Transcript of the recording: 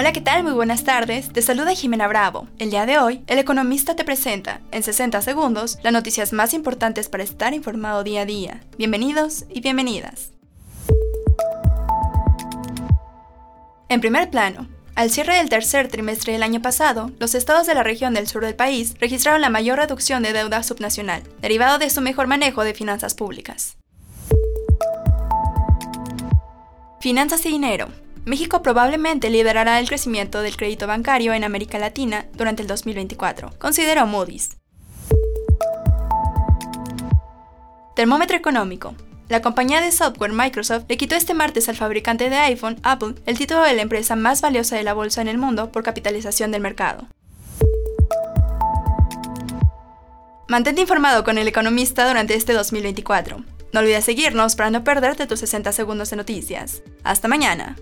Hola, ¿qué tal? Muy buenas tardes. Te saluda Jimena Bravo. El día de hoy, el economista te presenta, en 60 segundos, las noticias más importantes para estar informado día a día. Bienvenidos y bienvenidas. En primer plano, al cierre del tercer trimestre del año pasado, los estados de la región del sur del país registraron la mayor reducción de deuda subnacional, derivado de su mejor manejo de finanzas públicas. Finanzas y dinero. México probablemente liderará el crecimiento del crédito bancario en América Latina durante el 2024, consideró Moody's. Termómetro económico. La compañía de software Microsoft le quitó este martes al fabricante de iPhone, Apple, el título de la empresa más valiosa de la bolsa en el mundo por capitalización del mercado. Mantente informado con el economista durante este 2024. No olvides seguirnos para no perderte tus 60 segundos de noticias. Hasta mañana.